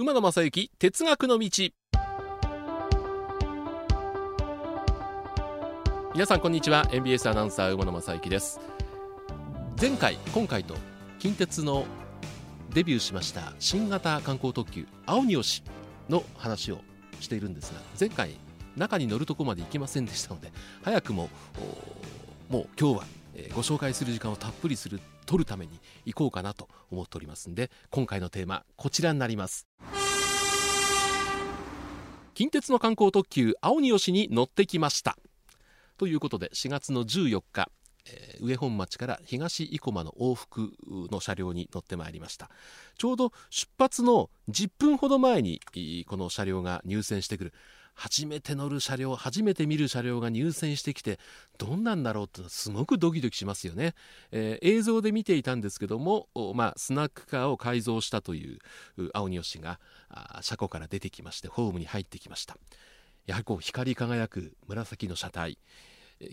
馬野正幸哲学の道。皆さんこんにちは。NBS アナウンサー馬野正幸です。前回今回と近鉄のデビューしました新型観光特急青によしの話をしているんですが前回中に乗るとこまで行きませんでしたので早くももう今日はご紹介する時間をたっぷりする取るために行こうかなと思っておりますんで今回のテーマこちらになります。近鉄の観光特急青によしに乗ってきました。ということで4月の14日え、上本町から東生駒の往復の車両に乗ってまいりました。ちょうど出発の10分ほど前にこの車両が入線してくる。初めて乗る車両初めて見る車両が入線してきてどんなんだろうってすごくドキドキしますよね、えー、映像で見ていたんですけども、まあ、スナックカーを改造したという青仁吉が車庫から出てきましてホームに入ってきました。やはりこう光り輝く紫の車体。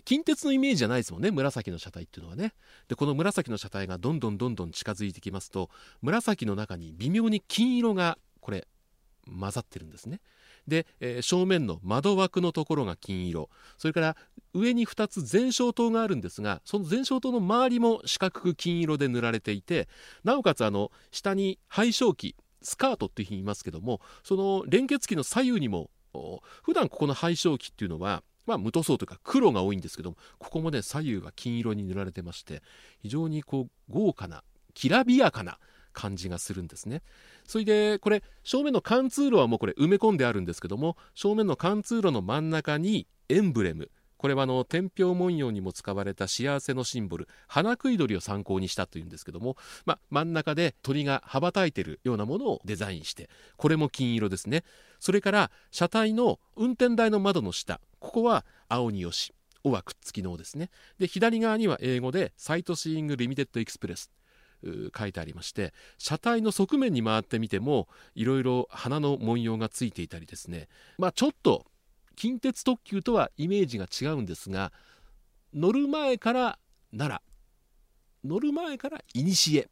近鉄のイメージじゃないですもんね紫の車体っていうのはね。でこの紫の車体がどんどんどんどん近づいてきますと紫の中に微妙に金色がこれ混ざってるんですね。で、えー、正面の窓枠のところが金色。それから上に2つ前照灯があるんですがその前照灯の周りも四角く金色で塗られていてなおかつあの下に配送機スカートっていうふうに言いますけどもその連結機の左右にも普段ここの配送機っていうのはまあ、無塗装というか黒が多いんですけどもここもね左右が金色に塗られてまして非常にこう豪華なきらびやかな感じがするんですね。それでこれ正面の貫通路はもうこれ埋め込んであるんですけども正面の貫通路の真ん中にエンブレム。これはあの天平文様にも使われた幸せのシンボル花食い鳥を参考にしたというんですけども、まあ、真ん中で鳥が羽ばたいてるようなものをデザインしてこれも金色ですね。それから車体の運転台の窓の下ここは青によし「お」はくっつきのですね。で左側には英語で「 Sightseeing Limited Express」書いてありまして車体の側面に回ってみてもいろいろ花の文様がついていたりですね。まあちょっと近鉄特急とはイメージが違うんですが乗る前から奈良乗る前からいにしえ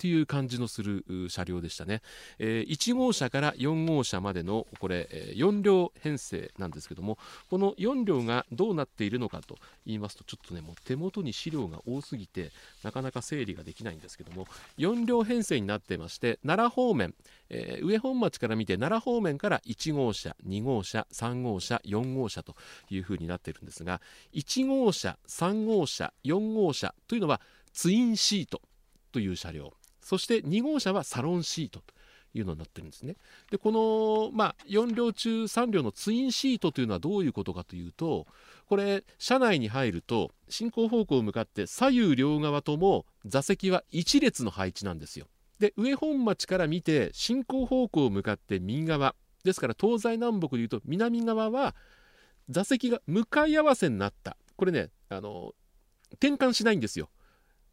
っていう感じのする車両でしたね、えー、1号車から4号車までのこれ、えー、4両編成なんですけどもこの4両がどうなっているのかと言いますとちょっとねもう手元に資料が多すぎてなかなか整理ができないんですけども4両編成になってまして奈良方面、えー、上本町から見て奈良方面から1号車2号車3号車4号車というふうになっているんですが1号車3号車4号車というのはツインシートという車両。そして2号車はサロンシートというのになってるんですね。でこの、まあ、4両中3両のツインシートというのはどういうことかというとこれ車内に入ると進行方向を向かって左右両側とも座席は1列の配置なんですよ。で上本町から見て進行方向を向かって右側ですから東西南北でいうと南側は座席が向かい合わせになったこれねあの転換しないんですよ。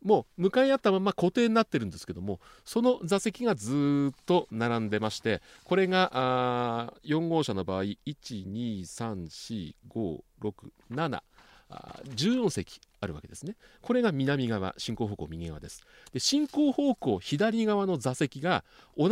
もう向かい合ったまま固定になってるんですけどもその座席がずっと並んでましてこれがあ4号車の場合1234567 14席あるわけですね。これが南側進行方向右側です。で進行方向左側の座席が同